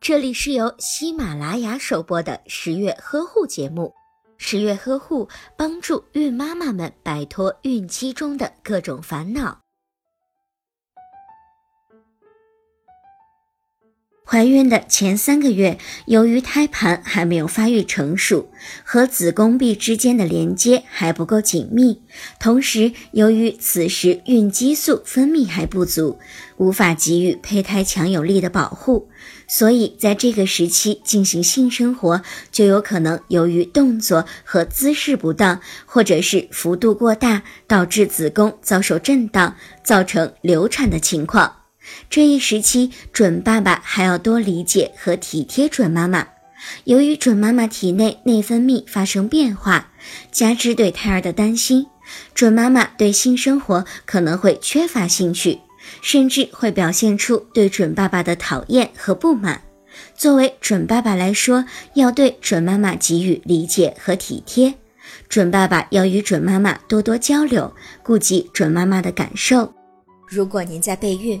这里是由喜马拉雅首播的十月呵护节目。十月呵护帮助孕妈妈们摆脱孕期中的各种烦恼。怀孕的前三个月，由于胎盘还没有发育成熟，和子宫壁之间的连接还不够紧密，同时由于此时孕激素分泌还不足，无法给予胚胎强有力的保护，所以在这个时期进行性生活就有可能由于动作和姿势不当，或者是幅度过大，导致子宫遭受震荡，造成流产的情况。这一时期，准爸爸还要多理解和体贴准妈妈。由于准妈妈体内内分泌发生变化，加之对胎儿的担心，准妈妈对性生活可能会缺乏兴趣，甚至会表现出对准爸爸的讨厌和不满。作为准爸爸来说，要对准妈妈给予理解和体贴。准爸爸要与准妈妈多多交流，顾及准妈妈的感受。如果您在备孕、